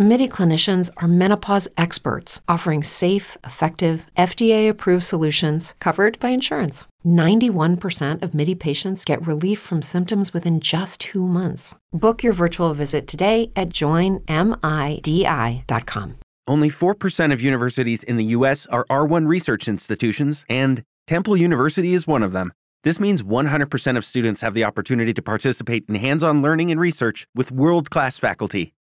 MIDI clinicians are menopause experts offering safe, effective, FDA approved solutions covered by insurance. 91% of MIDI patients get relief from symptoms within just two months. Book your virtual visit today at joinmidi.com. Only 4% of universities in the U.S. are R1 research institutions, and Temple University is one of them. This means 100% of students have the opportunity to participate in hands on learning and research with world class faculty.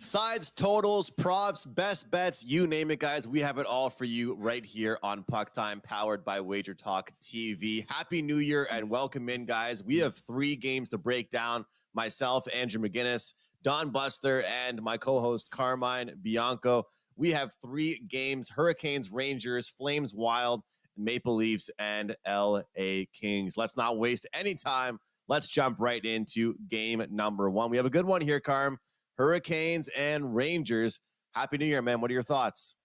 Sides, totals, props, best bets, you name it, guys. We have it all for you right here on PuckTime, powered by Wager Talk TV. Happy New Year and welcome in, guys. We have three games to break down. Myself, Andrew McGinnis, Don Buster, and my co host, Carmine Bianco. We have three games Hurricanes, Rangers, Flames, Wild, Maple Leafs, and LA Kings. Let's not waste any time. Let's jump right into game number one. We have a good one here, Carm. Hurricanes and Rangers. Happy New Year, man. What are your thoughts?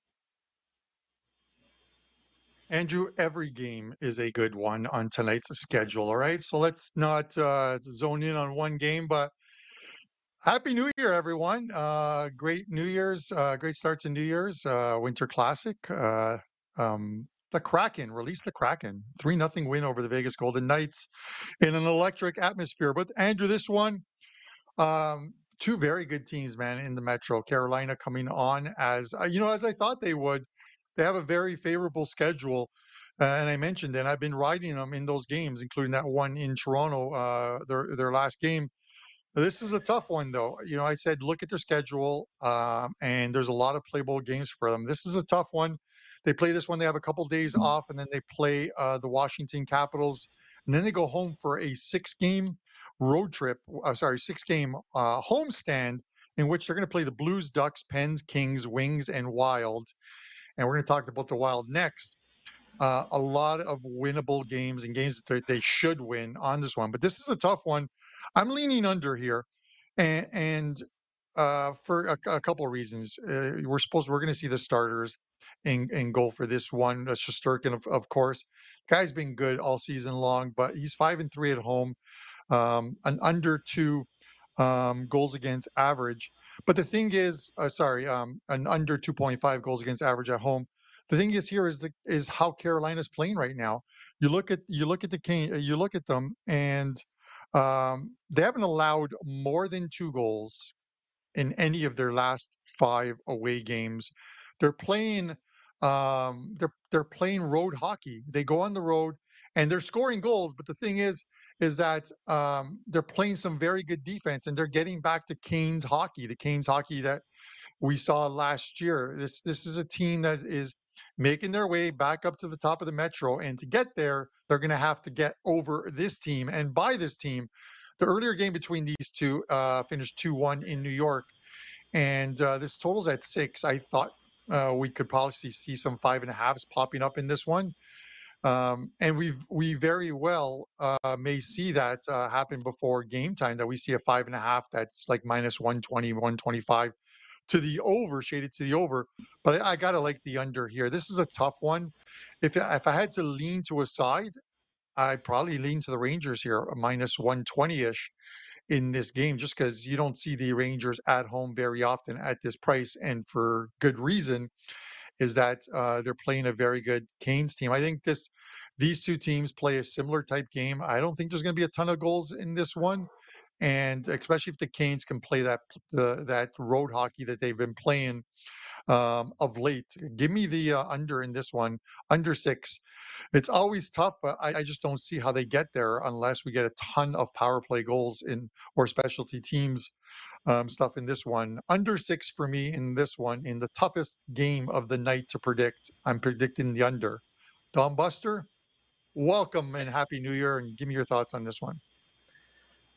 Andrew, every game is a good one on tonight's schedule. All right. So let's not uh, zone in on one game, but Happy New Year, everyone. Uh, great New Year's, uh, great start to New Year's, uh, Winter Classic. Uh, um, the Kraken, release the Kraken. 3 nothing win over the Vegas Golden Knights in an electric atmosphere. But Andrew, this one, um, two very good teams, man, in the Metro. Carolina coming on as uh, you know, as I thought they would. They have a very favorable schedule, uh, and I mentioned, and I've been riding them in those games, including that one in Toronto, uh, their their last game. This is a tough one, though. You know, I said look at their schedule, um, and there's a lot of playable games for them. This is a tough one. They play this one. They have a couple days mm-hmm. off, and then they play uh, the Washington Capitals, and then they go home for a six-game road trip, uh, sorry, six game uh, homestand in which they're going to play the Blues, Ducks, Pens, Kings, Wings, and Wild. And we're going to talk about the Wild next. Uh, a lot of winnable games and games that they should win on this one, but this is a tough one. I'm leaning under here, and, and uh, for a, a, couple of reasons. Uh, we're supposed we're going to see the starters in, in goal for this one. Shesterkin, of, of course, guy's been good all season long, but he's five and three at home um, an under two um, goals against average. But the thing is, uh, sorry, um, an under 2.5 goals against average at home. The thing is here is the is how Carolina's playing right now. You look at you look at the uh, you look at them, and um, they haven't allowed more than two goals in any of their last five away games. They're playing um, they're they're playing road hockey. They go on the road and they're scoring goals. But the thing is, is that um, they're playing some very good defense and they're getting back to Canes hockey, the Canes hockey that we saw last year. This this is a team that is making their way back up to the top of the metro and to get there they're going to have to get over this team and by this team. The earlier game between these two uh, finished 2-1 in new york and uh, this totals at six. I thought uh, we could probably see some five and a halves popping up in this one um, and we we very well uh, may see that uh, happen before game time that we see a five and a half that's like minus 120 125 to the over shaded to the over. But i, I gotta like the under here. This is a tough one. If, if i had to lean to a side i'd probably lean to the rangers here minus 120ish in this game just because you don't see the rangers at home very often at this price and for good reason is that uh, they're playing a very good Canes team. I think this these two teams play a similar type game. I don't think there's going to be a ton of goals in this one, and especially if the Canes can play that the, that road hockey that they've been playing um, of late. Give me the uh, under in this one, under six. It's always tough, but I, I, just don't see how they get there unless we get a ton of power play goals in or specialty teams um, stuff in this one. Under six for me in this one, in the toughest game of the night to predict. I'm predicting the under. Don Buster, welcome and happy new year, and give me your thoughts on this one.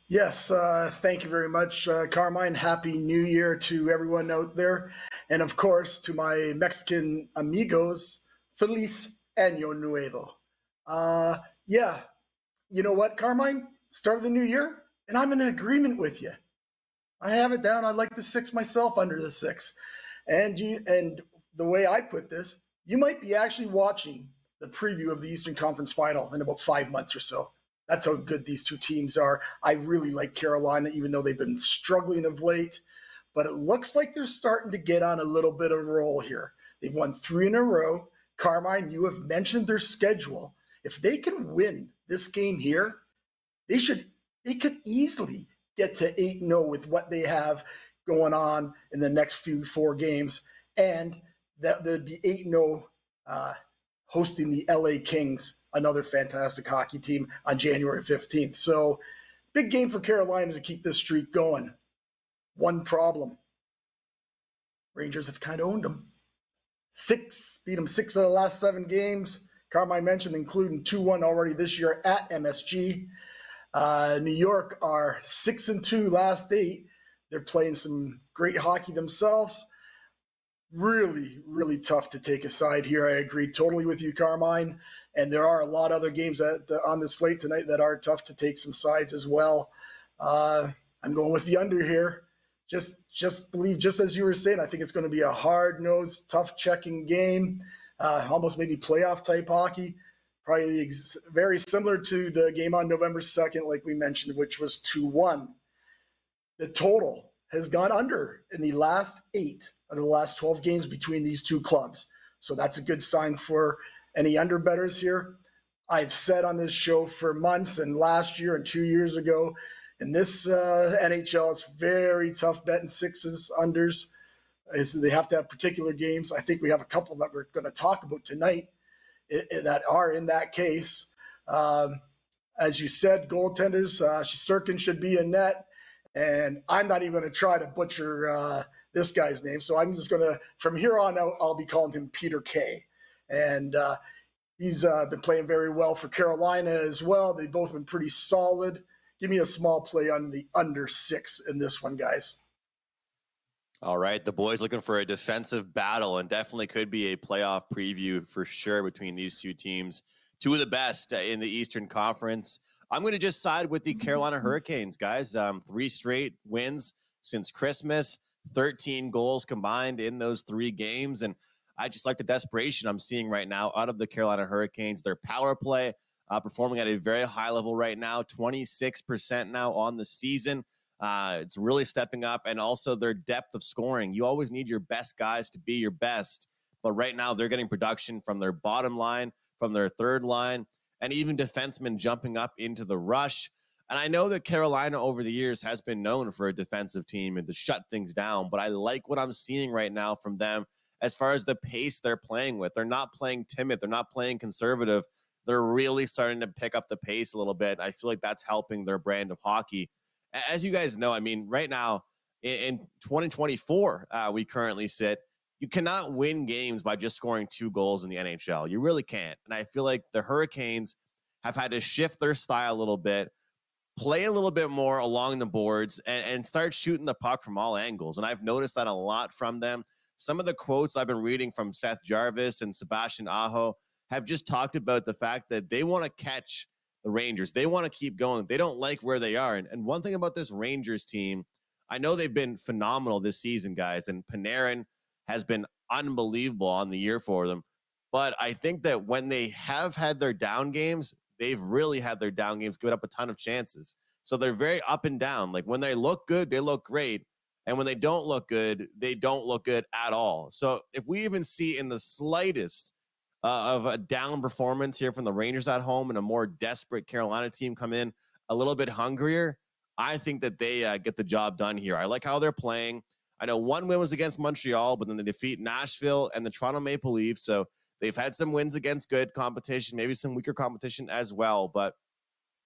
Yes, uh, thank you very much, uh, Carmine. Happy New Year to everyone out there. And of course, to my Mexican amigos, Feliz Año Nuevo. Uh, yeah, you know what, Carmine? Start of the new year, and I'm in agreement with you. I have it down. I like the six myself under the six. And you and the way I put this, you might be actually watching the preview of the Eastern Conference final in about five months or so. That's how good these two teams are. I really like Carolina, even though they've been struggling of late. But it looks like they're starting to get on a little bit of a roll here. They've won three in a row. Carmine, you have mentioned their schedule. If they can win this game here, they should they could easily get to 8 0 with what they have going on in the next few four games. And that they'd be 8 0 uh, hosting the LA Kings another fantastic hockey team on January 15th. So, big game for Carolina to keep this streak going. One problem Rangers have kind of owned them. Six, beat them six of the last seven games. Carmine mentioned, including 2 1 already this year at MSG. Uh, New York are six and two last eight. They're playing some great hockey themselves. Really, really tough to take a side here. I agree totally with you, Carmine. And there are a lot of other games on the slate tonight that are tough to take some sides as well. Uh, I'm going with the under here. Just, just believe, just as you were saying, I think it's going to be a hard nosed, tough checking game, uh, almost maybe playoff type hockey. Probably ex- very similar to the game on November 2nd, like we mentioned, which was 2 1. The total has gone under in the last eight of the last 12 games between these two clubs. So that's a good sign for any underbetters here. I've said on this show for months and last year and two years ago, in this uh, NHL, it's very tough betting sixes, unders. It's, they have to have particular games. I think we have a couple that we're going to talk about tonight that are in that case. Um, as you said, goaltenders, uh, should be in net. And I'm not even going to try to butcher uh, this guy's name. So I'm just going to, from here on out, I'll be calling him Peter K and uh, he's uh, been playing very well for Carolina as well. They've both been pretty solid. Give me a small play on the under six in this one, guys. All right, the boys looking for a defensive battle, and definitely could be a playoff preview for sure between these two teams. Two of the best uh, in the Eastern Conference. I'm going to just side with the Carolina Hurricanes, guys. Um, three straight wins since Christmas, 13 goals combined in those three games, and I just like the desperation I'm seeing right now out of the Carolina Hurricanes. Their power play uh, performing at a very high level right now, 26% now on the season. Uh, it's really stepping up, and also their depth of scoring. You always need your best guys to be your best, but right now they're getting production from their bottom line, from their third line, and even defensemen jumping up into the rush. And I know that Carolina over the years has been known for a defensive team and to shut things down, but I like what I'm seeing right now from them as far as the pace they're playing with. They're not playing timid, they're not playing conservative. They're really starting to pick up the pace a little bit. I feel like that's helping their brand of hockey. As you guys know, I mean, right now in, 2024, uh, we currently sit. You cannot win games by just scoring two goals in the NHL. You really can't. And I feel like the Hurricanes have had to shift their style a little bit, play a little bit more along the boards, and, and start shooting the puck from all angles. And I've noticed that a lot from them some of the quotes I've been reading from Seth Jarvis and Sebastian Aho have just talked about the fact that they want to catch the Rangers. They want to keep going. They don't like where they are. And, and one thing about this Rangers team, I know they've been phenomenal this season, guys, and Panarin has been unbelievable on the year for them. But I think that when they have had their down games, they've really had their down games, given up a ton of chances. So they're very up and down. Like when they look good, they look great. And when they don't look good, they don't look good at all. So if we even see in the slightest uh, of a down performance here from the Rangers at home and a more desperate Carolina team come in a little bit hungrier, I think that they uh, get the job done here. I like how they're playing. I know one win was against Montreal, but then they defeat Nashville and the Toronto Maple Leafs. So they've had some wins against good competition, maybe some weaker competition as well. But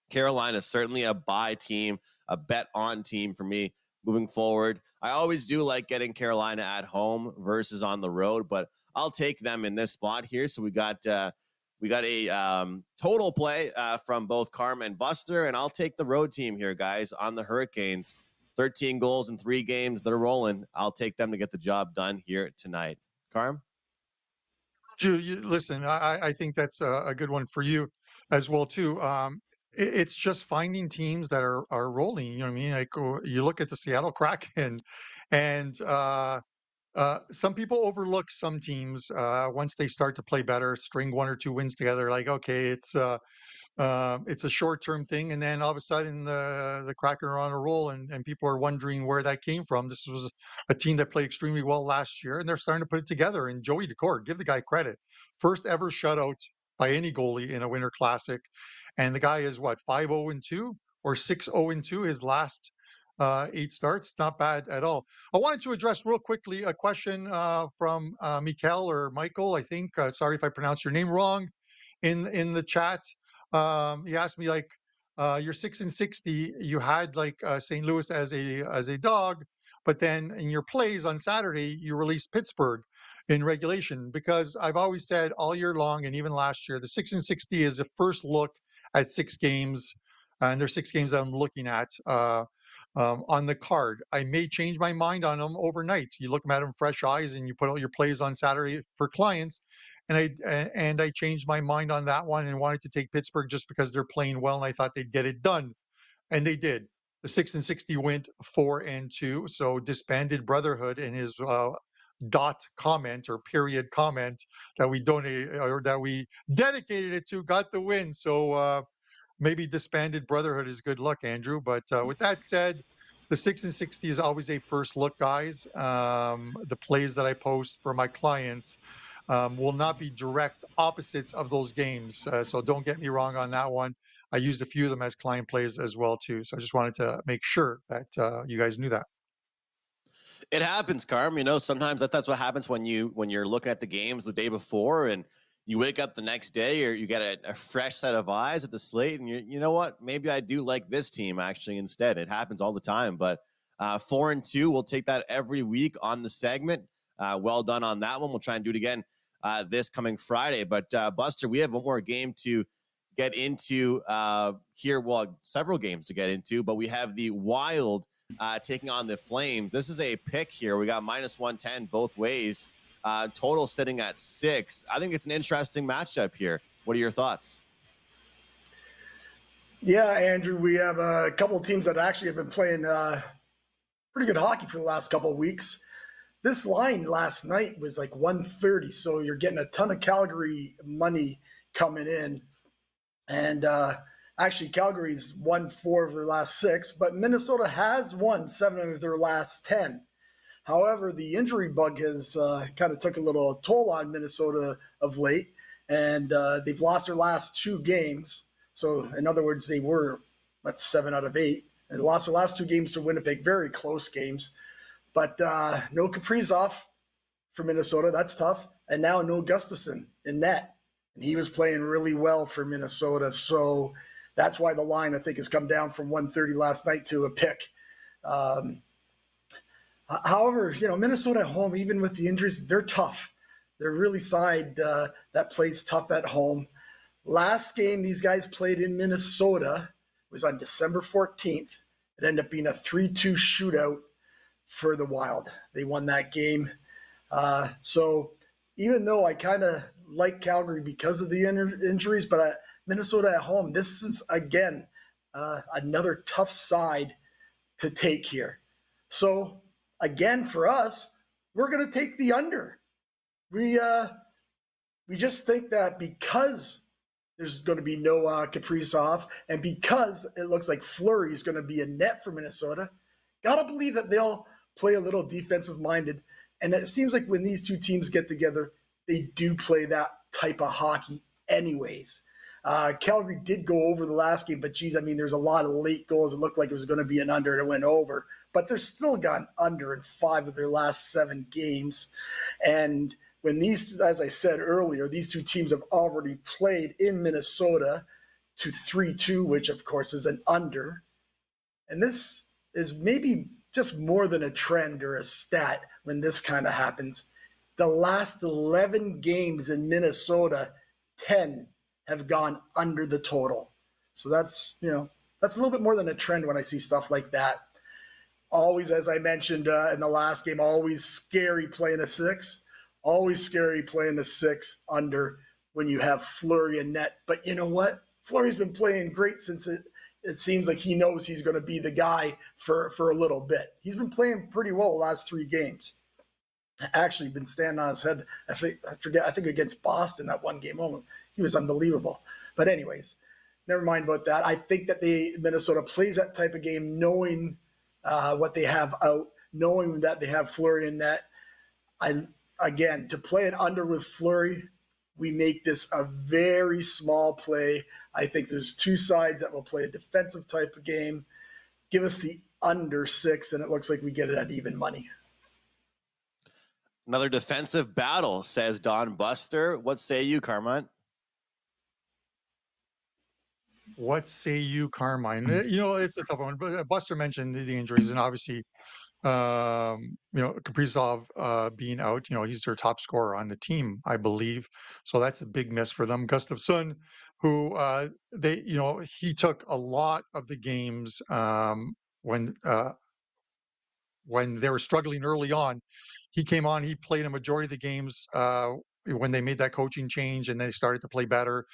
Carolina is certainly a buy team, a bet on team for me moving forward. I always do like getting Carolina at home versus on the road, but I'll take them in this spot here. So we got uh, We got a um, total play uh, from both Carm and Buster, and I'll take the road team here, guys, on the Hurricanes. 13 goals in three games. They're rolling. I'll take them to get the job done here tonight. Carm? Listen, I, I think that's a, a, good one for you as well too. Um, it's just finding teams that are are rolling. You know what I mean? Like oh, you look at the Seattle Kraken, and uh, uh, some people overlook some teams uh, once they start to play better, string one or two wins together. Like, okay, it's uh, uh, it's a short term thing, and then all of a sudden the the Kraken are on a roll, and, and people are wondering where that came from. This was a team that played extremely well last year, and they're starting to put it together. And Joey Daccord, give the guy credit, first ever shutout by any goalie in a Winter Classic, and the guy is what five zero oh and two or six zero oh and two his last uh, eight starts. Not bad at all. I wanted to address real quickly a question uh, from uh, Mikael or Michael, I think. Uh, sorry if I pronounced your name wrong in in the chat. Um, he asked me like, uh, "You're six and sixty. You had like uh, St. Louis as a as a dog, but then in your plays on Saturday, you released Pittsburgh." in regulation because I've always said all year long and even last year the 6 and 60 is the first look at six games and there's six games that I'm looking at uh, um, on the card. I may change my mind on them overnight. You look at them fresh eyes, and you put all your plays on Saturday for clients. And I and I changed my mind on that one and wanted to take Pittsburgh just because they're playing well, and I thought they'd get it done, and they did. The six and sixty went four and two, so disbanded Brotherhood and his uh, dot comment or period comment that we donated or that we dedicated it to got the win. So uh, maybe disbanded brotherhood is good luck, Andrew. But uh, with that said, the six and sixty is always a first look, guys. Um, the plays that I post for my clients um, will not be direct opposites of those games. Uh, so don't get me wrong on that one. I used a few of them as client plays as well too. So I just wanted to make sure that uh, you guys knew that. It happens, Carm. You know, sometimes that, that's what happens when you when you're looking at the games the day before and you wake up the next day or you get a, a, fresh set of eyes at the slate and you you know what maybe i do like this team actually instead it happens all the time but uh, four and two we'll take that every week on the segment uh, well done on that one we'll try and do it again uh, this coming friday but uh, buster we have one more game to get into uh, here well several games to get into but we have the wild uh, taking on the flames this is a pick here we got minus 110 both ways uh, total sitting at six. I think it's an interesting matchup here. What are your thoughts? Yeah, Andrew, we have a couple of teams that actually have been playing uh, pretty good hockey for the last couple of weeks. This line last night was like 130, so you're getting a ton of Calgary money coming in. And uh, actually, Calgary's won four of their last six, but Minnesota has won seven of their last 10. However, the injury bug has uh, kind of took a little toll on Minnesota of late, and uh, they've lost their last two games. So, in other words, they were that's seven out of eight, and lost their last two games to Winnipeg, very close games. But uh, no Kaprizov for Minnesota, that's tough, and now no Gustavsson in net, and he was playing really well for Minnesota. So that's why the line I think has come down from 130 last night to a pick. Um, However, you know, Minnesota at home, even with the injuries, they're tough. They're really side uh, that plays tough at home. Last game these guys played in Minnesota was on December 14th. It ended up being a 3 2 shootout for the Wild. They won that game. Uh, so even though I kind of like Calgary because of the in- injuries, but uh, Minnesota at home, this is again uh, another tough side to take here. So again for us, we're going to take the under. We uh, we just think that because there's going to be no uh, Kaprizov, and because it looks like Fleury is going to be a net for Minnesota, gotta believe that they'll play a little defensive minded. And it seems like when these two teams get together, they do play that type of hockey, anyways. Uh, Calgary did go over the last game, but geez, I mean, there's a lot of late goals. It looked like it was going to be an under, and it went over but they're still gone under in five of their last seven games. And when these, as I said earlier, these two teams have already played in Minnesota to 3 2, which of course is an under. And this is maybe just more than a trend or a stat when this kind of happens. The last 11 games in Minnesota, 10 have gone under the total. So that's, you know, that's a little bit more than a trend when I see stuff like that. Always, as I mentioned uh, in the last game, always scary playing a six. Always scary playing a six under when you have Fleury and net. But you know what? Fleury's been playing great since it it seems like he knows he's going to be the guy for for a little bit. He's been playing pretty well the last three games. Actually, been standing on his head. I, forget. I think against Boston that one game moment, he was unbelievable. But anyways, never mind about that. I think that the Minnesota plays that type of game, knowing uh, what they have out, knowing that they have Fleury in net. I again to play it under with Fleury we make this a very small play. I think there's two sides that will play a defensive type of game. Give us the under six, and it looks like we get it at even money. Another defensive battle, says Don Buster. What say you, Carmine? What say you, Carmine? You know, it's a tough one. But uh, Buster mentioned the injuries, and obviously um, you know, Kaprizov uh, being out, you know, he's their top scorer on the team, I believe. So that's a big miss for them. Gustavsson, who uh, they, you know, he took a lot of the games um, when uh, when they were struggling early on. He came on, he played a majority of the games uh, when they made that coaching change and they started to play better.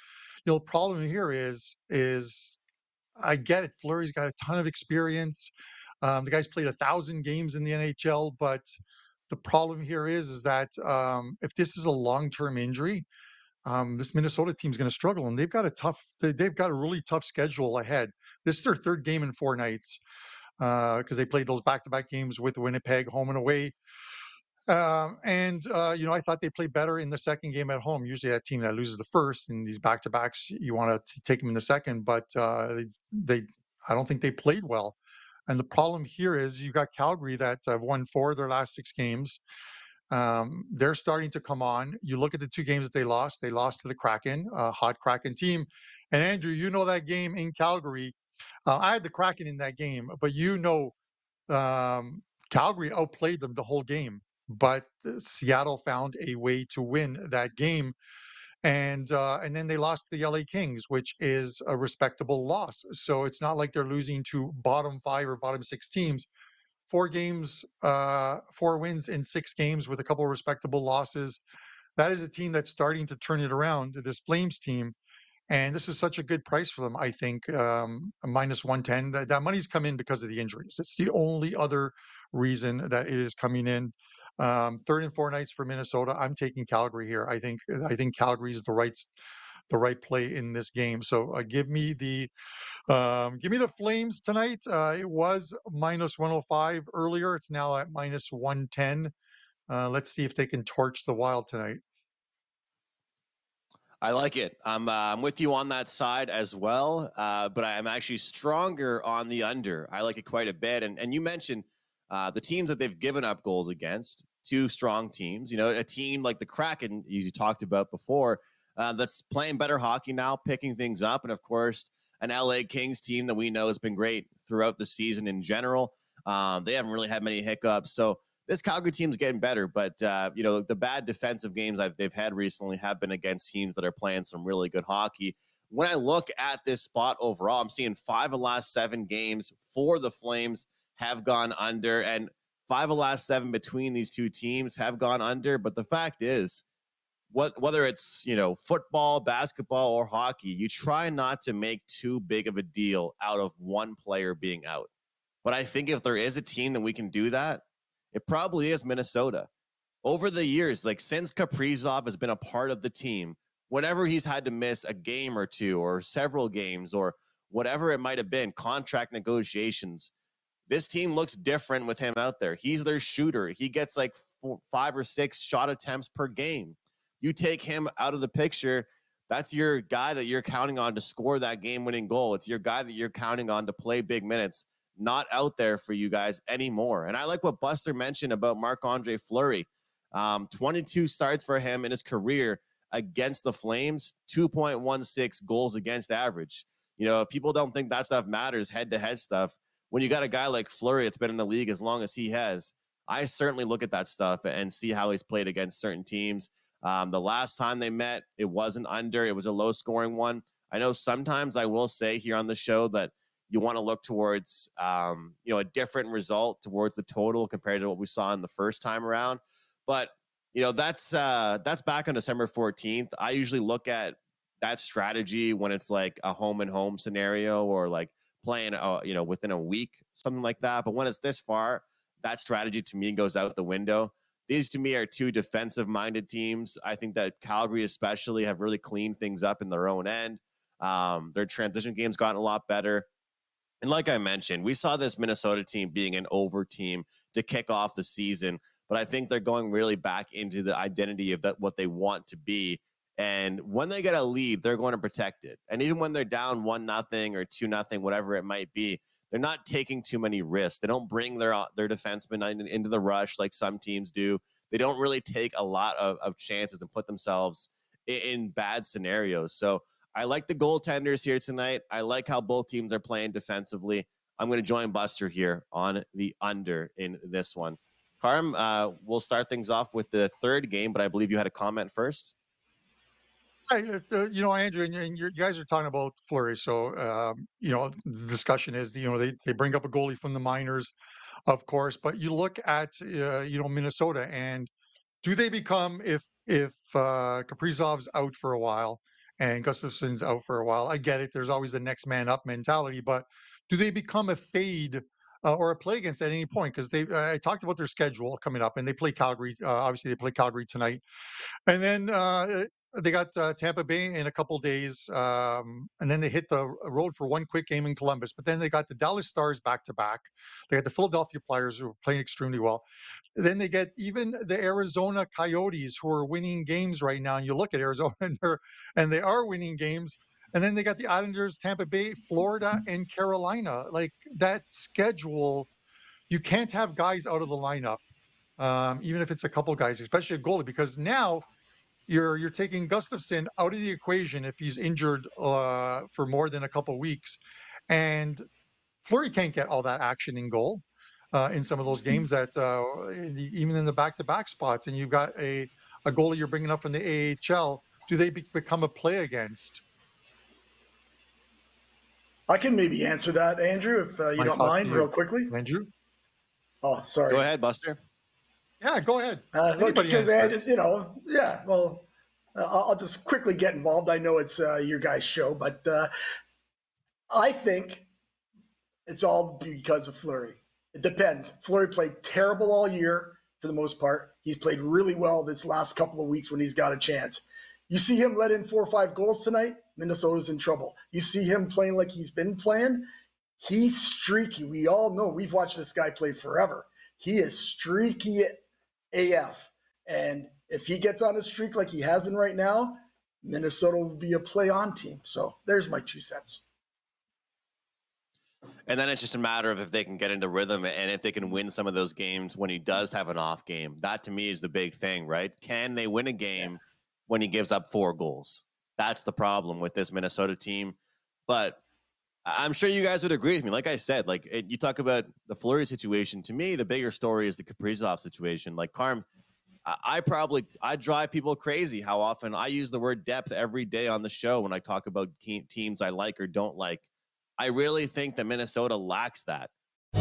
The problem here is is I get it. Fleury's got a ton of experience. Um, the guy's played a thousand games in the NHL, but the problem here is is that um, if this is a long term injury, um, this Minnesota team's going to struggle, and they've got a tough. They, have got a really tough schedule ahead. This is their third game in four nights because uh, they played those back to back games with Winnipeg, home and away. Um, and uh, you know, I thought they played better in the second game at home. Usually, that team that loses the first in these back to backs, you want to take them in the second, but uh, they, they, I don't think they played well. And the problem here is you got Calgary that have won four of their last six games. Um, they're starting to come on. You look at the two games that they lost. They lost to the Kraken, a hot Kraken team. And Andrew, you know that game in Calgary. Uh, I had the Kraken in that game, but you know um, Calgary outplayed them the whole game. But Seattle found a way to win that game and uh, and then they lost the LA Kings, which is a respectable loss. So it's not like they're losing to bottom five or bottom six teams. Four games, uh, four wins in six games with a couple of respectable losses. That is a team that's starting to turn it around. This Flames team, and this is such a good price for them. I think um, minus one ten. That, that money's come in because of the injuries. It's the only other reason that it is coming in. Um, third and four nights for Minnesota. I'm taking Calgary here. I think I think Calgary is the right the right play in this game. So uh, give me the um, give me the Flames tonight. Uh, it was minus 105 earlier. It's now at minus 110. Uh, let's see if they can torch the Wild tonight. I like it. I'm uh, I'm with you on that side as well, uh, but I'm actually stronger on the under. I like it quite a bit. And and you mentioned uh, the teams that they've given up goals against, two strong teams. You know, a team like the Kraken, you talked about before, uh, that's playing better hockey now, picking things up, and of course, an LA Kings team that we know has been great throughout the season in general. Um, they haven't really had many hiccups, so this Calgary team's getting better. But uh, you know, the bad defensive games I've, they've had recently have been against teams that are playing some really good hockey. When I look at this spot overall, I'm seeing five of the last seven games for the Flames have gone under, and five of last seven between these two teams have gone under. But the fact is, what whether it's you know football, basketball, or hockey, you try not to make too big of a deal out of one player being out. But I think if there is a team that we can do that, it probably is Minnesota. Over the years, like since Kaprizov has been a part of the team, whenever he's had to miss a game or two or several games or whatever it might have been, contract negotiations, this team looks different with him out there. He's their shooter. He gets like four, five or six shot attempts per game. You take him out of the picture, that's your guy that you're counting on to score that game winning goal. It's your guy that you're counting on to play big minutes, not out there for you guys anymore. And I like what Buster mentioned about Marc Andre Fleury. Um, 22 starts for him in his career against the Flames, 2.16 goals against average. You know, people don't think that stuff matters, head to head stuff when you got a guy like Fleury that's been in the league as long as he has, I certainly look at that stuff and see how he's played against certain teams. Um, the last time they met, it wasn't under, it was a low scoring one. I know sometimes I will say here on the show that you want to look towards um, you know a different result towards the total compared to what we saw in the first time around. But you know that's uh, that's back on December 14th. I usually look at that strategy when it's like a home and home scenario or like playing uh, you know within a week something like that. But when it's this far, that strategy to me goes out the window. These to me are two defensive minded teams. I think that Calgary especially have really cleaned things up in their own end. Um, their transition game's gotten a lot better. And like I mentioned, we saw this Minnesota team being an over team to kick off the season, but I think they're going really back into the identity of that what they want to be. And when they get a lead, they're going to protect it. And even when they're down one nothing or two nothing, whatever it might be, they're not taking too many risks. They don't bring their uh, their defensemen into the rush like some teams do. They don't really take a lot of, of chances and put themselves in, in bad scenarios. So I like the goaltenders here tonight. I like how both teams are playing defensively. I'm going to join Buster here on the under in this one. Carm, uh, we'll start things off with the third game, but I believe you had a comment first. Uh, uh you know, Andrew, and, and you guys are talking about Fleury. So, um, you know, the discussion is, you know, they, they bring up a goalie from the minors, of course, but you look at, uh, you know, Minnesota and do they become, if, if uh, Kaprizov's out for a while, and Gustavsson's out for a while. I get it. There's always the next man up mentality, but do they become a fade uh, or a play against at any point? Because they, uh, I talked about their schedule coming up, and they play Calgary. Uh, obviously, they play Calgary tonight, and then uh, they got uh, Tampa Bay in a couple days, um, and then they hit the road for one quick game in Columbus. But then they got the Dallas Stars back to back. They got the Philadelphia Flyers who are playing extremely well. Then they get even the Arizona Coyotes who are winning games right now. And you look at Arizona and they're and they are winning games. And then they got the Islanders, Tampa Bay, Florida, and Carolina. Like that schedule, you can't have guys out of the lineup, um, even if it's a couple guys, especially a goalie, because now you're you're taking Gustavsson out of the equation if he's injured uh, for more than a couple weeks, and Fleury can't get all that action in goal uh, in some of those mm-hmm. games that uh, even in the back-to-back spots, and you've got a a goalie you're bringing up from the AHL. Do they be, become a play against? I can maybe answer that, Andrew, if uh, you don't mind, real quickly. Andrew. Oh, sorry. Go ahead, Buster. Yeah, go ahead. Uh, because you know, yeah. Well, I'll, I'll, just quickly get involved. I know it's uh, your guys' show, but uh, I think it's all because of Fleury. It depends. Fleury played terrible all year for the most part. He's played really well this last couple of weeks when he's got a chance. You see him let in four or five goals tonight. Minnesota's in trouble. You see him playing like he's been playing. He's streaky. We all know. We've watched this guy play forever. He is streaky AF. And if he gets on a streak like he has been right now, Minnesota will be a play on team. So there's my two cents. And then it's just a matter of if they can get into rhythm and if they can win some of those games when he does have an off game. That to me is the big thing, right? Can they win a game yeah. when he gives up four goals? That's the problem with this Minnesota team. But I'm sure you guys would agree with me. Like I said, like it, you talk about the Fleury situation. To me, the bigger story is the Kaprizov situation. Like Carm, I, I probably I drive people crazy how often I use the word depth every day on the show when I talk about teams I like or don't like. I really think that Minnesota lacks that.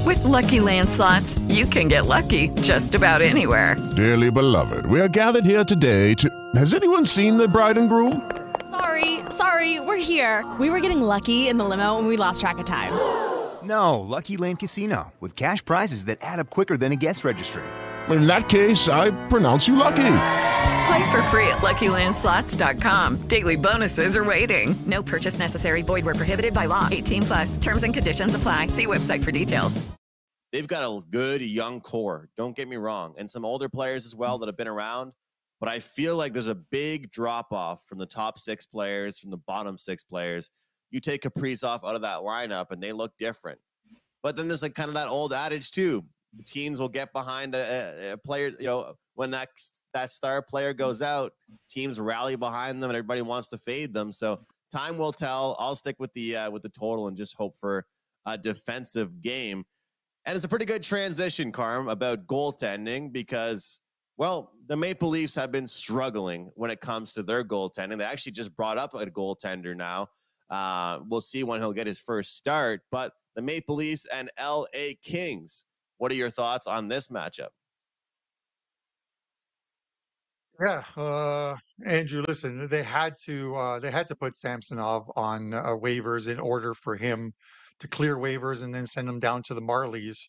With LuckyLand Slots, you can get lucky just about anywhere. Dearly beloved, we are gathered here today to. Has anyone seen the bride and groom? Sorry, sorry, we're here. We were getting lucky in the limo and we lost track of time. No, Lucky Land Casino, with cash prizes that add up quicker than a guest registry. In that case, I pronounce you lucky. Play for free at LuckyLandSlots.com. Daily bonuses are waiting. No purchase necessary. Void where prohibited by law. 18 plus. Terms and conditions apply. See website for details. They've got a good young core. Don't get me wrong, and some older players as well that have been around but I feel like there's a big drop off from the top six players, from the bottom six players. You take Kaprizov out of that lineup and they look different. But then there's like kind of that old adage too. The teams will get behind a, a player, you know, when that that star player goes out, teams rally behind them and everybody wants to fade them. So time will tell. I'll stick with the uh, with the total and just hope for a defensive game. And it's a pretty good transition, Carm, about goaltending because Well, the Maple Leafs have been struggling when it comes to their goaltending. They actually just brought up a goaltender now. Uh, we'll see when he'll get his first start. But the Maple Leafs and LA Kings. What are your thoughts on this matchup? Yeah, uh, Andrew. Listen, they had to uh, they had to put Samsonov on uh, waivers in order for him to clear waivers and then send him down to the Marlies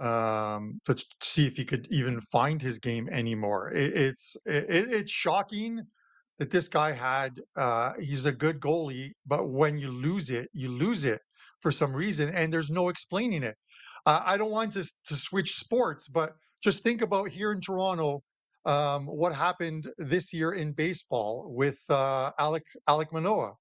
um, to see if he could even find his game anymore. It, it's it, it's shocking that this guy had. Uh, he's a good goalie, but when you lose it, you lose it for some reason, and there's no explaining it. Uh, I don't want to to switch sports, but just think about here in Toronto um, what happened this year in baseball with uh, Alek Alek Manoah.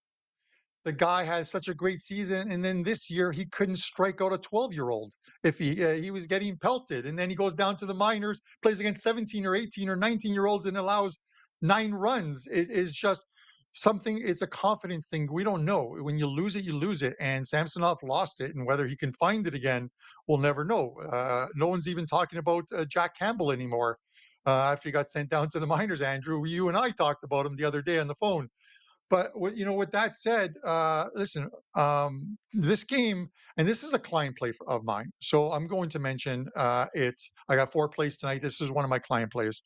The guy had such a great season, and then this year he couldn't strike out a 12 year old if he uh, he was getting pelted, and then he goes down to the minors, plays against 17 or 18 or 19 year olds, and allows nine runs. It is just something. It's a confidence thing. We don't know. When you lose it, you lose it, and Samsonov lost it, and whether he can find it again, we'll never know. Uh, no one's even talking about uh, Jack Campbell anymore uh, after he got sent down to the minors. Andrew, you and I talked about him the other day on the phone. But you know, with that said, uh, listen, um, this game, and this is a client play of mine, so I'm going to mention uh, it. I got four plays tonight. This is one of my client plays.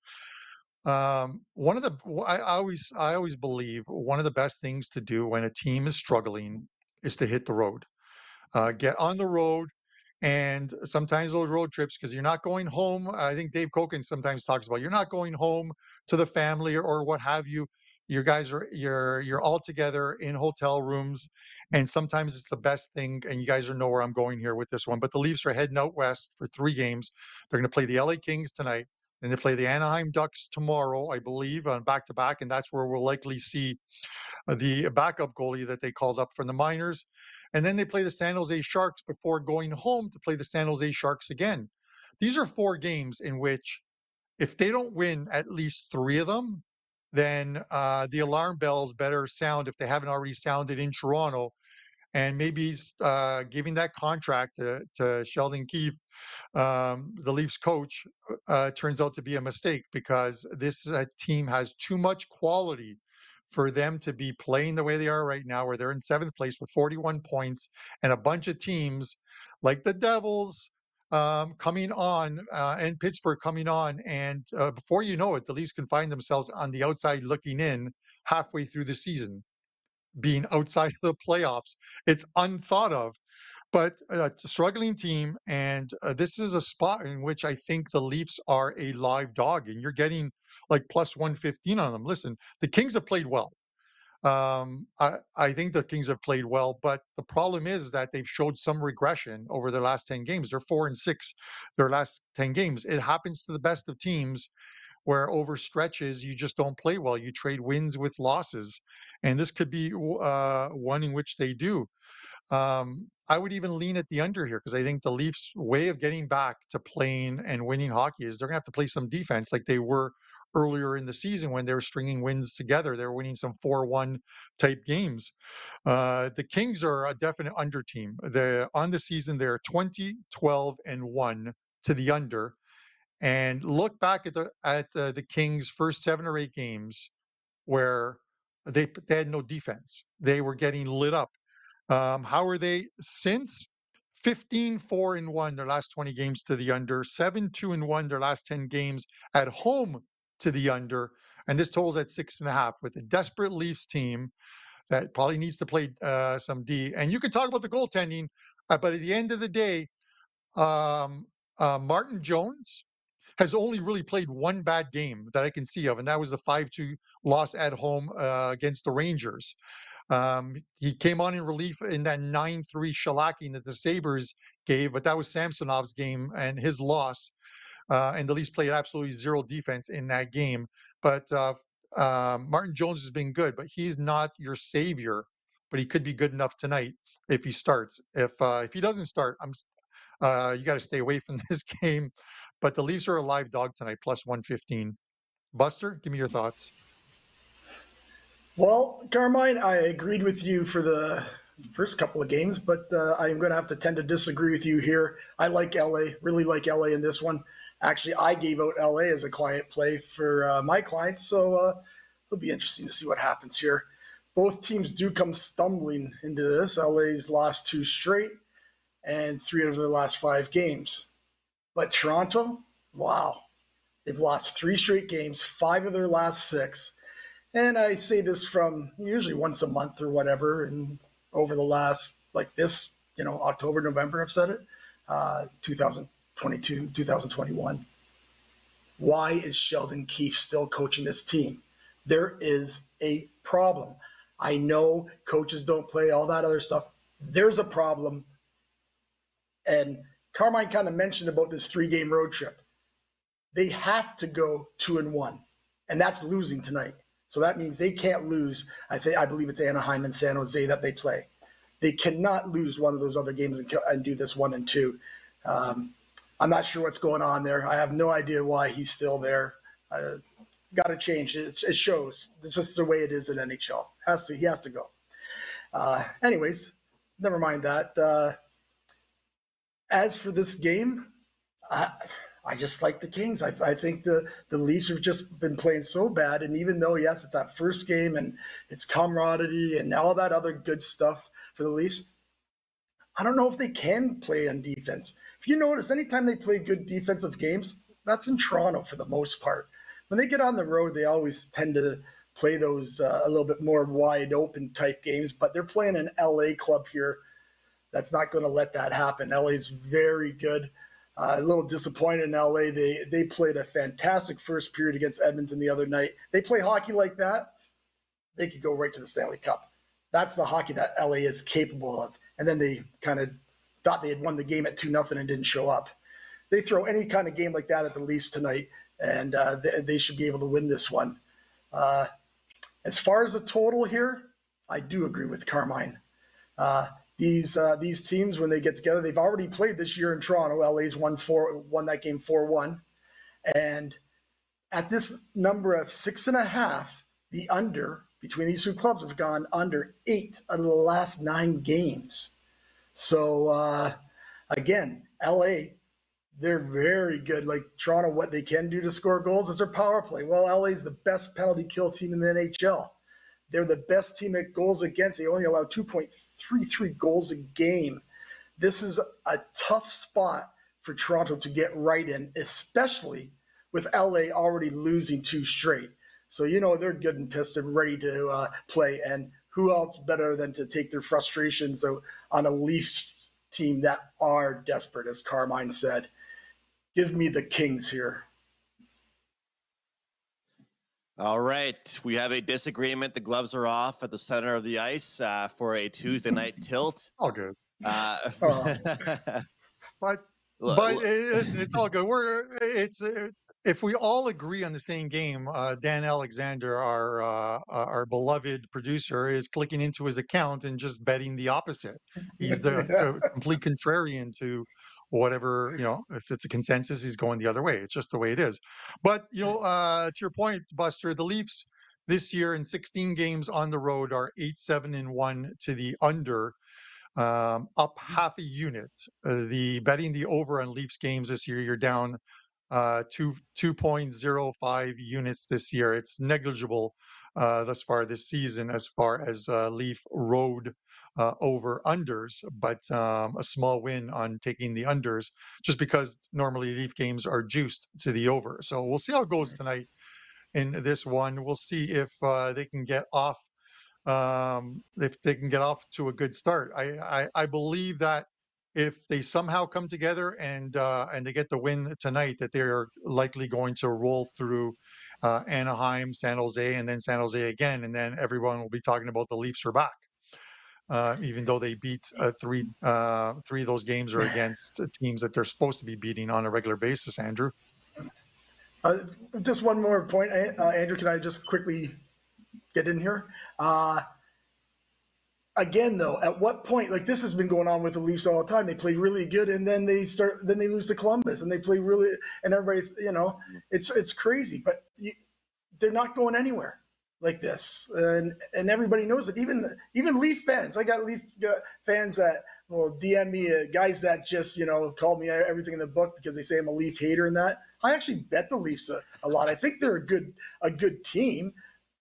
Um, one of the I always I always believe one of the best things to do when a team is struggling is to hit the road uh, get on the road and sometimes those road trips because you're not going home i think dave koken sometimes talks about you're not going home to the family or, or what have you you guys are you're you're all together in hotel rooms and sometimes it's the best thing and you guys are know where i'm going here with this one but the leafs are heading out west for three games they're going to play the la kings tonight and they play the anaheim ducks tomorrow i believe on back to back and that's where we'll likely see the backup goalie that they called up from the minors. And then they play the San Jose Sharks before going home to play the San Jose Sharks again. These are four games in which, if they don't win at least three of them, then uh, the alarm bells better sound if they haven't already sounded in Toronto. And maybe uh, giving that contract to, to Sheldon Keefe, um, the Leafs coach, uh, turns out to be a mistake because this uh, team has too much quality for them to be playing the way they are right now, where they're in seventh place with 41 points, and a bunch of teams like the Devils um, coming on uh, and Pittsburgh coming on. And uh, before you know it, the Leafs can find themselves on the outside looking in halfway through the season, being outside of the playoffs. It's unthought of. But uh, it's a struggling team, and uh, this is a spot in which I think the Leafs are a live dog, and you're getting like plus 115 on them. Listen, the Kings have played well. Um, I, I think the Kings have played well, but the problem is that they've showed some regression over their last 10 games. They're four and six their last 10 games. It happens to the best of teams where over stretches you just don't play well. You trade wins with losses. And this could be uh, one in which they do. Um, I would even lean at the under here because I think the Leafs' way of getting back to playing and winning hockey is they're going to have to play some defense like they were earlier in the season when they were stringing wins together. They were winning some 4 1 type games. Uh, the Kings are a definite under team. They're on the season, they're 20, 12, and 1 to the under. And look back at the at the, the Kings' first seven or eight games where they they had no defense. They were getting lit up. Um, how are they since 15 4 and 1 their last 20 games to the under, 7 2 and 1 their last 10 games at home to the under, and this totals at six and a half with a desperate Leafs team that probably needs to play uh, some D. And you can talk about the goaltending, uh, but at the end of the day, um, uh, Martin Jones has only really played one bad game that I can see of, and that was the 5 2 loss at home uh, against the Rangers. Um, he came on in relief in that 9 3 shellacking that the Sabres gave, but that was Samsonov's game and his loss. Uh, and the Leafs played absolutely zero defense in that game. But uh, uh, Martin Jones has been good, but he's not your savior. But he could be good enough tonight if he starts. If uh, if he doesn't start, I'm uh, you got to stay away from this game. But the Leafs are a live dog tonight, plus 115. Buster, give me your thoughts. Well, Carmine, I agreed with you for the first couple of games, but uh, I'm going to have to tend to disagree with you here. I like LA, really like LA in this one. Actually, I gave out LA as a client play for uh, my clients, so uh, it'll be interesting to see what happens here. Both teams do come stumbling into this. LA's lost two straight and three of their last five games. But Toronto, wow, they've lost three straight games, five of their last six. And I say this from usually once a month or whatever. And over the last, like this, you know, October, November, I've said it, uh, 2022, 2021. Why is Sheldon Keefe still coaching this team? There is a problem. I know coaches don't play all that other stuff. There's a problem. And Carmine kind of mentioned about this three game road trip. They have to go two and one, and that's losing tonight. So that means they can't lose. I think I believe it's Anaheim and San Jose that they play. They cannot lose one of those other games and, and do this one and two. Um, I'm not sure what's going on there. I have no idea why he's still there. Uh, Got to change. It, it shows. It's just the way it is in NHL. Has to. He has to go. Uh, anyways, never mind that. Uh, as for this game, I, I just like the Kings. I, I think the, the Leafs have just been playing so bad. And even though, yes, it's that first game and it's camaraderie and all that other good stuff for the Leafs, I don't know if they can play on defense. If you notice, anytime they play good defensive games, that's in Toronto for the most part. When they get on the road, they always tend to play those uh, a little bit more wide open type games, but they're playing an LA club here that's not going to let that happen. LA is very good. Uh, a little disappointed in LA. They they played a fantastic first period against Edmonton the other night. They play hockey like that, they could go right to the Stanley Cup. That's the hockey that LA is capable of. And then they kind of thought they had won the game at two nothing and didn't show up. They throw any kind of game like that at the least tonight, and uh, they, they, should be able to win this one. Uh, as far as the total here, I do agree with Carmine. Uh, these uh, these teams when they get together, they've already played this year in Toronto. LA's won four, won that game four one, and at this number of six and a half, the under between these two clubs have gone under eight of the last nine games. So uh, again, LA, they're very good. Like Toronto, what they can do to score goals is their power play. Well, LA is the best penalty kill team in the NHL. They're the best team at goals against. They only allow 2.33 goals a game. This is a tough spot for Toronto to get right in, especially with LA already losing two straight. So, you know, they're good and pissed and ready to uh, play. And who else better than to take their frustrations on a Leafs team that are desperate, as Carmine said? Give me the Kings here. All right, we have a disagreement. The gloves are off at the center of the ice uh, for a Tuesday night tilt. All good. Uh, oh. but but it's, it's, all good. We're it's uh, if we all agree on the same game. Uh, Dan Alexander, our uh, our beloved producer, is clicking into his account and just betting the opposite. He's the, the complete contrarian to whatever you know if it's a consensus he's going the other way. It's just the way it is. But you know uh to your point buster the leafs this year in 16 games on the road are 8 7 and 1 to the under um, up half a unit. Uh, the betting the over on leafs games this year you're down uh, two 2.05 units this year it's negligible uh, thus far this season as far as uh, leaf road uh, over unders, but um, a small win on taking the unders just because normally Leaf games are juiced to the over. So we'll see how it goes tonight in this one. We'll see if uh, they can get off um, if they can get off to a good start. I, I, I believe that if they somehow come together and uh, and they get the win tonight, that they are likely going to roll through uh, Anaheim, San Jose, and then San Jose again, and then everyone will be talking about the Leafs are back uh, even though they beat uh, three uh, three of those games are against teams that they're supposed to be beating on a regular basis. Andrew, uh, just one more point, Andrew. Can I just quickly get in here? Again, though, at what point? Like this has been going on with the Leafs all the time. They play really good, and then they start, then they lose to Columbus, and they play really, and everybody, you know, it's it's crazy, but you, they're not going anywhere. like this, and and everybody knows it. Even even Leaf fans. I got Leaf uh, fans that will DM me, uh, guys that just you know called me everything in the book because they say I'm a Leaf hater and that. I actually bet the Leafs a, a lot. I think they're a good a good team,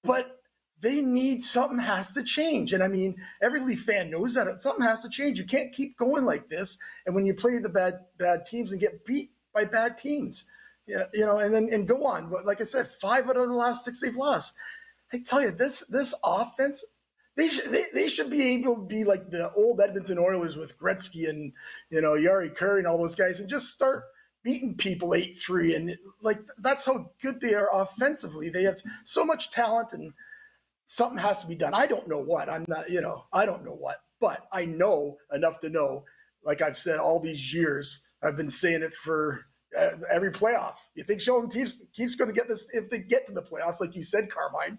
but they need something has to change. And I mean, every Leaf fan knows that something has to change. You can't keep going like this. And when you play the bad bad teams and get beat by bad teams, you know, and then and go on. But like I said, five out of the last six they've lost. I tell you, this this offense, they should they, they should be able to be like the old Edmonton Oilers with Gretzky and you know Jari Kurri and all those guys, and just start beating people eight three, and like that's how good they are offensively. They have so much talent, and something has to be done. I don't know what. I'm not, you know, I don't know what, but I know enough to know. Like I've said all these years, I've been saying it for uh, every playoff. You think Sheldon Keefe's, Keefe's going to get this if they get to the playoffs, like you said, Carmine?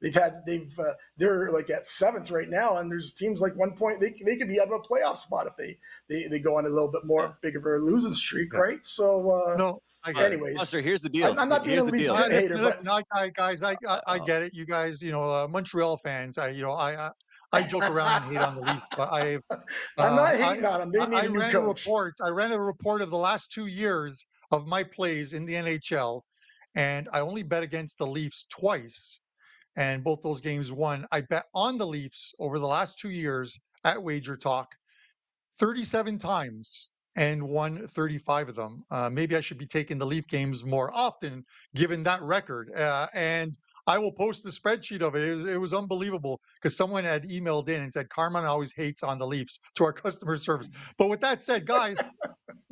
They've had they've uh, they're like at seventh right now, and there's teams like one point they they could be out of a playoff spot if they they, they go on a little bit more big of a losing streak, Yeah. right? So uh, No, I get it. anyways, Buster, here's the deal. I'm, I'm not being here's a the league deal. I- hater, but listen, I, I, guys, I, I, I get it. You guys, you know, uh, Montreal fans. I, you know, I, I, I joke around and hate on the Leafs, but I, I'm not uh, hating on them. They I, need I a new ran a coach. report. I ran a report of the last two years of my plays in the NHL, and I only bet against the Leafs twice, and both those games won. I bet on the Leafs over the last two years at Wager Talk, 37 times and won 35 of them. Uh, maybe I should be taking the Leaf games more often, given that record. Uh, and I will post the spreadsheet of it. It was, it was unbelievable because someone had emailed in and said Carmine always hates on the Leafs to our customer service. But with that said, guys,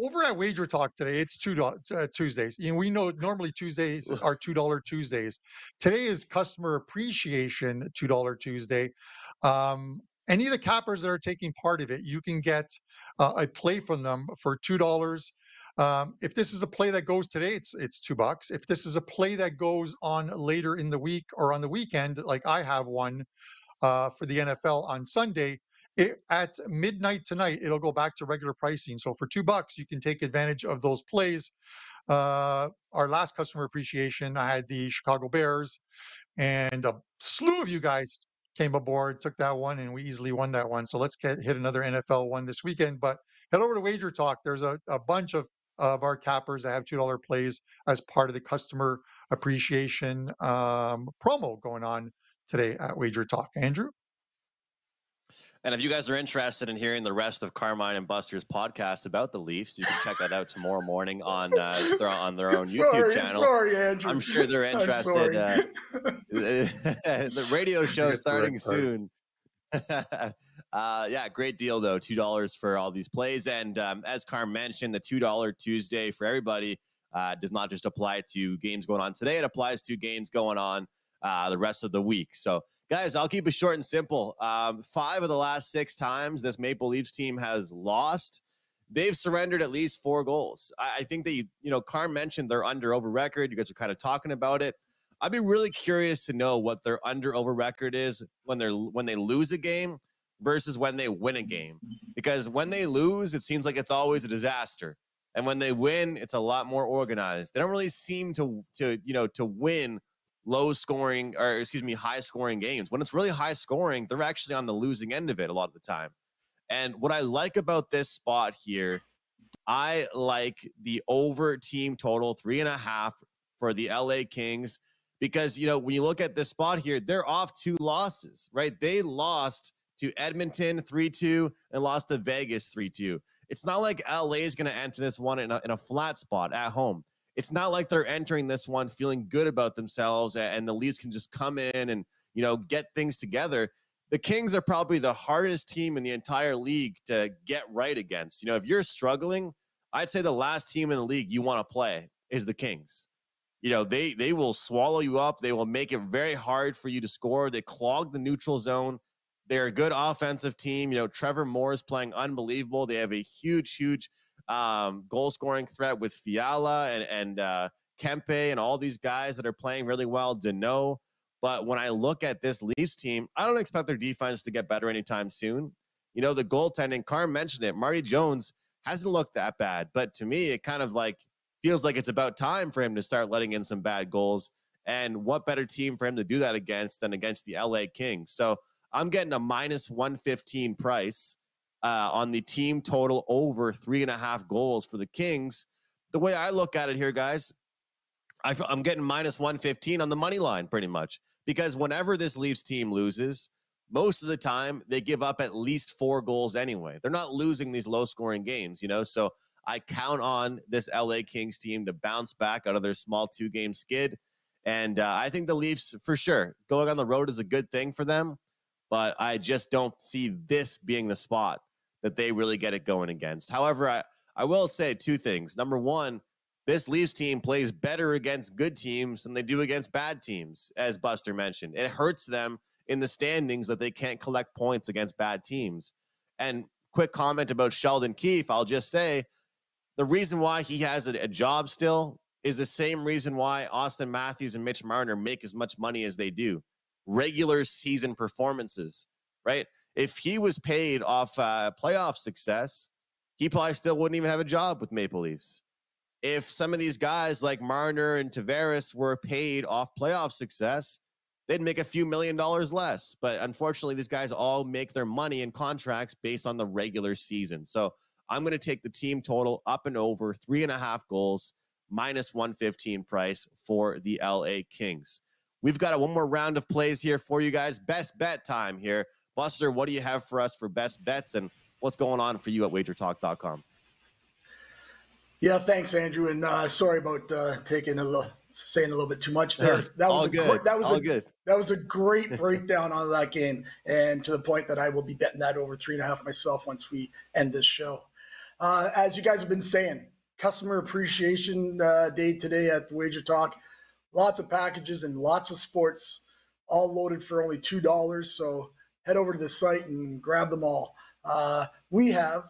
over at Wager Talk today, it's two uh, Tuesdays. You know, we know normally Tuesdays are two dollar Tuesdays. Today is Customer Appreciation two dollar Tuesday. Um, any of the cappers that are taking part of it, you can get uh, a play from them for two dollars. Um, if this is a play that goes today, it's it's two bucks. If this is a play that goes on later in the week or on the weekend, like I have one uh, for the NFL on Sunday, it, at midnight tonight, it'll go back to regular pricing. So for two bucks, you can take advantage of those plays. Uh, our last customer appreciation, I had the Chicago Bears, and a slew of you guys came aboard, took that one, and we easily won that one. So let's get hit another NFL one this weekend. But head over to Wager Talk. There's a, a bunch of of our cappers that have two dollar plays as part of the customer appreciation um, promo going on today at Wager Talk. Andrew. And if you guys are interested in hearing the rest of Carmine and Buster's podcast about the Leafs, you can check that out tomorrow morning on uh, their on their own YouTube channel. sorry, Andrew. I'm sure they're interested. Uh, the radio show Yes, starting soon. uh, yeah, great deal though. Two dollars for all these plays, and um, as Carm mentioned, the two dollar Tuesday for everybody uh, does not just apply to games going on today. It applies to games going on uh, the rest of the week. So, guys, I'll keep it short and simple. Um, five of the last six times this Maple Leafs team has lost, they've surrendered at least four goals. I, I think that you, you know, Carm mentioned they're under over record. You guys are kind of talking about it. I'd be really curious to know what their under over record is when they're when they lose a game versus when they win a game. Because when they lose, it seems like it's always a disaster. And when they win, it's a lot more organized. They don't really seem to to, you know, to win low scoring or excuse me, high scoring games. When it's really high scoring, they're actually on the losing end of it a lot of the time. And what I like about this spot here, I like the over team total three and a half for the LA Kings because you know when you look at this spot here, they're off two losses, right? They lost to Edmonton 3-2 and lost to Vegas 3-2. It's not like LA is going to enter this one in a, in a flat spot at home. It's not like they're entering this one feeling good about themselves and the Leafs can just come in and you know get things together. The Kings are probably the hardest team in the entire league to get right against. You know, if you're struggling, I'd say the last team in the league you want to play is the Kings. You know they they will swallow you up. They will make it very hard for you to score. They clog the neutral zone. They're a good offensive team. You know trevor moore is playing unbelievable. They have a huge huge um, goal scoring threat with fiala and and uh, kempe and all these guys that are playing really well Danault. but when i look at this leafs team i don't expect their defense to get better anytime soon you know the goaltending carm mentioned it marty jones hasn't looked that bad but to me it kind of like feels like it's about time for him to start letting in some bad goals. And what better team for him to do that against than against the LA Kings? So I'm getting a minus 115 price uh, on the team total over three and a half goals for the Kings. The way I look at it here, guys, I, am getting minus 115 on the money line pretty much because whenever this Leafs team loses, most of the time they give up at least four goals anyway. They're not losing these low scoring games, you know? So I count on this LA Kings team to bounce back out of their small two game skid. And uh, I think the Leafs, for sure, going on the road is a good thing for them. But I just don't see this being the spot that they really get it going against. However, I, I will say two things. Number one, this Leafs team plays better against good teams than they do against bad teams, as Buster mentioned. It hurts them in the standings that they can't collect points against bad teams. And quick comment about Sheldon Keefe, I'll just say the reason why he has a, a job still is the same reason why Auston Matthews and Mitch Marner make as much money as they do regular season performances, right? If he was paid off uh, playoff success, he probably still wouldn't even have a job with Maple Leafs. If some of these guys like Marner and Tavares were paid off playoff success, they'd make a few million dollars less. But unfortunately, these guys all make their money in contracts based on the regular season. So I'm going to take the team total up and over three and a half goals, minus 115 price for the LA Kings. We've got a, one more round of plays here for you guys. Best bet time here. Buster, what do you have for us for best bets and what's going on for you at wagertalk.com? Yeah, thanks, Andrew. And uh, sorry about uh, taking a little, saying a little bit too much there. That was All a good. Great, that was All a good. that was a great breakdown on that game, and to the point that I will be betting that over three and a half myself once we end this show. Uh, as you guys have been saying, customer appreciation uh, day today at Wager Talk. Lots of packages and lots of sports, all loaded for only two dollars. So head over to the site and grab them all. Uh, we have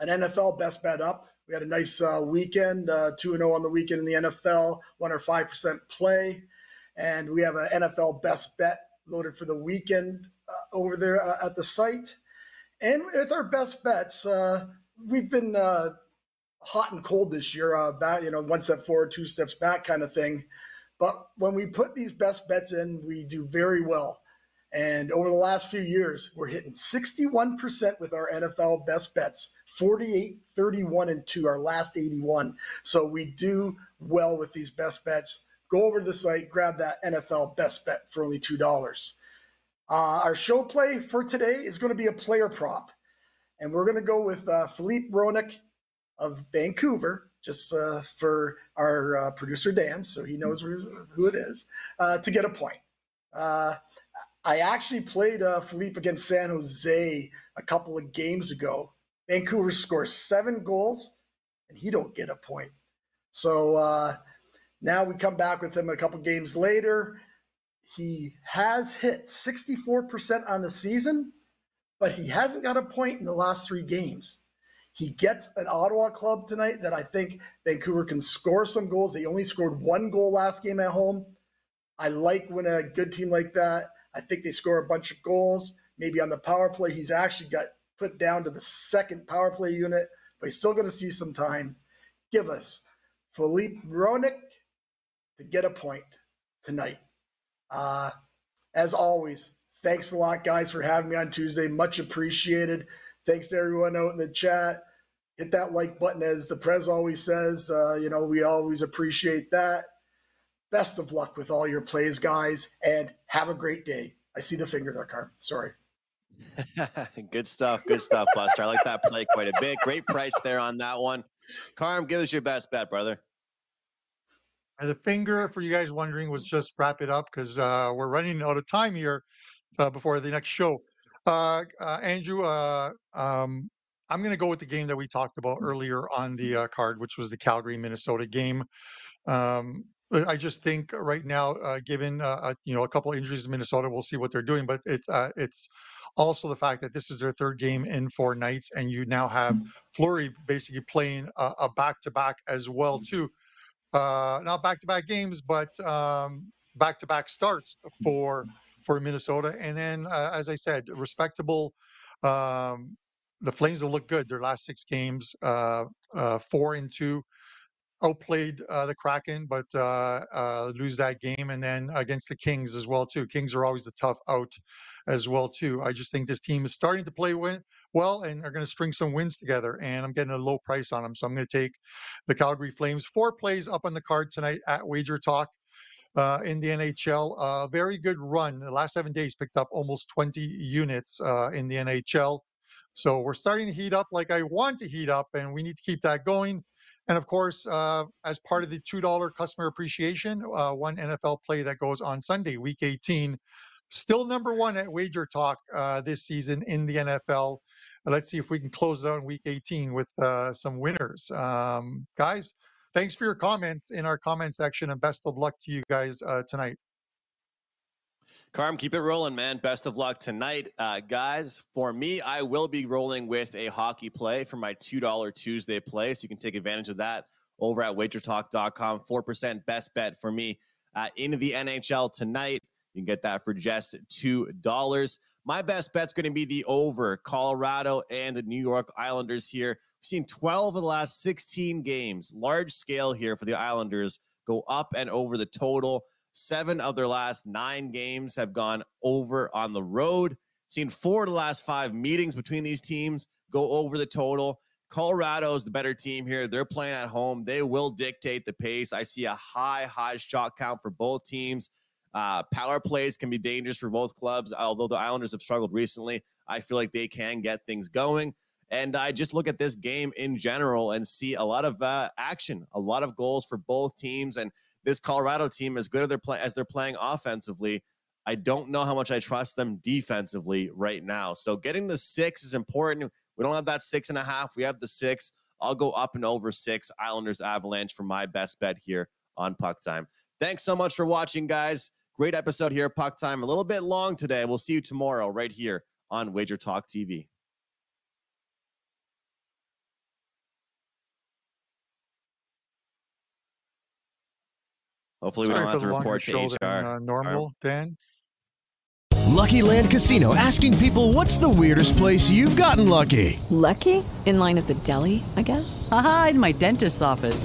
an NFL best bet up. We had a nice uh, weekend, uh, 2 0 on the weekend in the NFL, won our 5% play. And we have an NFL best bet loaded for the weekend uh, over there uh, at the site. And with our best bets, we've been hot and cold this year, uh, back, you know, one step forward, two steps back kind of thing. But when we put these best bets in, we do very well. And over the last few years, we're hitting 61% with our NFL best bets, 48, 31, and 2, our last 81. So we do well with these best bets. Go over to the site, grab that NFL best bet for only $2. Uh, our show play for today is going to be a player prop. And we're going to go with uh, Filip Hronek of Vancouver, just uh, for our uh, producer Dan, so he knows who it is, uh, to get a point. I actually played uh, Filip against San Jose a couple of games ago. Vancouver scores seven goals, and he don't get a point. So uh, now we come back with him a couple games later. He has hit 64% on the season, but he hasn't got a point in the last three games. He gets an Ottawa club tonight that I think Vancouver can score some goals. They only scored one goal last game at home. I like when a good team like that I think they score a bunch of goals. Maybe on the power play, he's actually got put down to the second power play unit, but he's still going to see some time. Give us Filip Hronek to get a point tonight. Uh, as always, thanks a lot, guys, for having me on Tuesday. Much appreciated. Thanks to everyone out in the chat. Hit that like button, as the Prez always says. Uh, you know, we always appreciate that. Best of luck with all your plays, guys, and have a great day. I see the finger there, Carm. Sorry. good stuff. Good stuff, Buster. I like that play quite a bit. Great price there on that one. Carm, give us your best bet, brother. And the finger, for you guys wondering, was just wrap it up because uh, we're running out of time here uh, before the next show. Uh, uh Andrew, uh, um, I'm going to go with the game that we talked about earlier on the uh, card, which was the Calgary Minnesota game. Um, I just think right now, uh, given uh, uh, you know a couple injuries in Minnesota, we'll see what they're doing. But it's uh, it's also the fact that this is their third game in four nights, and you now have Fleury basically playing a back to back as well too. Uh, not back to back games, but back to back starts for for Minnesota. And then, uh, as I said, respectable. Um, the Flames will look good. Their last six games, uh, four and two outplayed uh, the Kraken, but uh, uh, lose that game, and then against the Kings as well too. Kings are always a tough out as well too. I just think this team is starting to play win- well and are going to string some wins together. And I'm getting a low price on them, so I'm going to take the Calgary Flames. Four plays up on the card tonight at Wager Talk. Uh, in the NHL, uh, very good run. The last seven days picked up almost 20 units uh, in the NHL. So we're starting to heat up like I want to heat up, and we need to keep that going. And of course, uh, as part of the $2 customer appreciation, uh, one NFL play that goes on Sunday, week 18, still number one at Wager Talk uh, this season in the NFL. Let's see if we can close it out in week 18 with uh, some winners. Um, guys, thanks for your comments in our comment section and best of luck to you guys uh, tonight. Carm, keep it rolling, man. Best of luck tonight, uh, guys. For me, I will be rolling with a hockey play for my $2 Tuesday play. So you can take advantage of that over at wagertalk.com. 4% best bet for me uh, into the NHL tonight. You can get that for just $2. My best bet's going to be the over Colorado and the New York Islanders here. We've seen 12 of the last 16 games, large scale here for the Islanders, go up and over the total. Seven of their last nine games have gone over on the road. Seen four of the last five meetings between these teams go over the total. Colorado is the better team here. They're playing at home. They will dictate the pace. I see a high, high shot count for both teams. Uh, power plays can be dangerous for both clubs. Although the Islanders have struggled recently, I feel like they can get things going. And I just look at this game in general and see a lot of uh, action, a lot of goals for both teams. And this Colorado team, as good as they're, play- as they're playing offensively, I don't know how much I trust them defensively right now. So getting the six is important. We don't have that six and a half. We have the six. I'll go up and over six Islanders Avalanche for my best bet here on PuckTime. Thanks so much for watching, guys. Great episode here, PuckTime. A little bit long today. We'll see you tomorrow right here on Wager Talk TV. Hopefully, we don't have to the longer report to show HR. than, uh, normal, Dan. LuckyLand Casino asking people what's the weirdest place you've gotten lucky? Lucky? In line at the deli, I guess? Aha, in my dentist's office.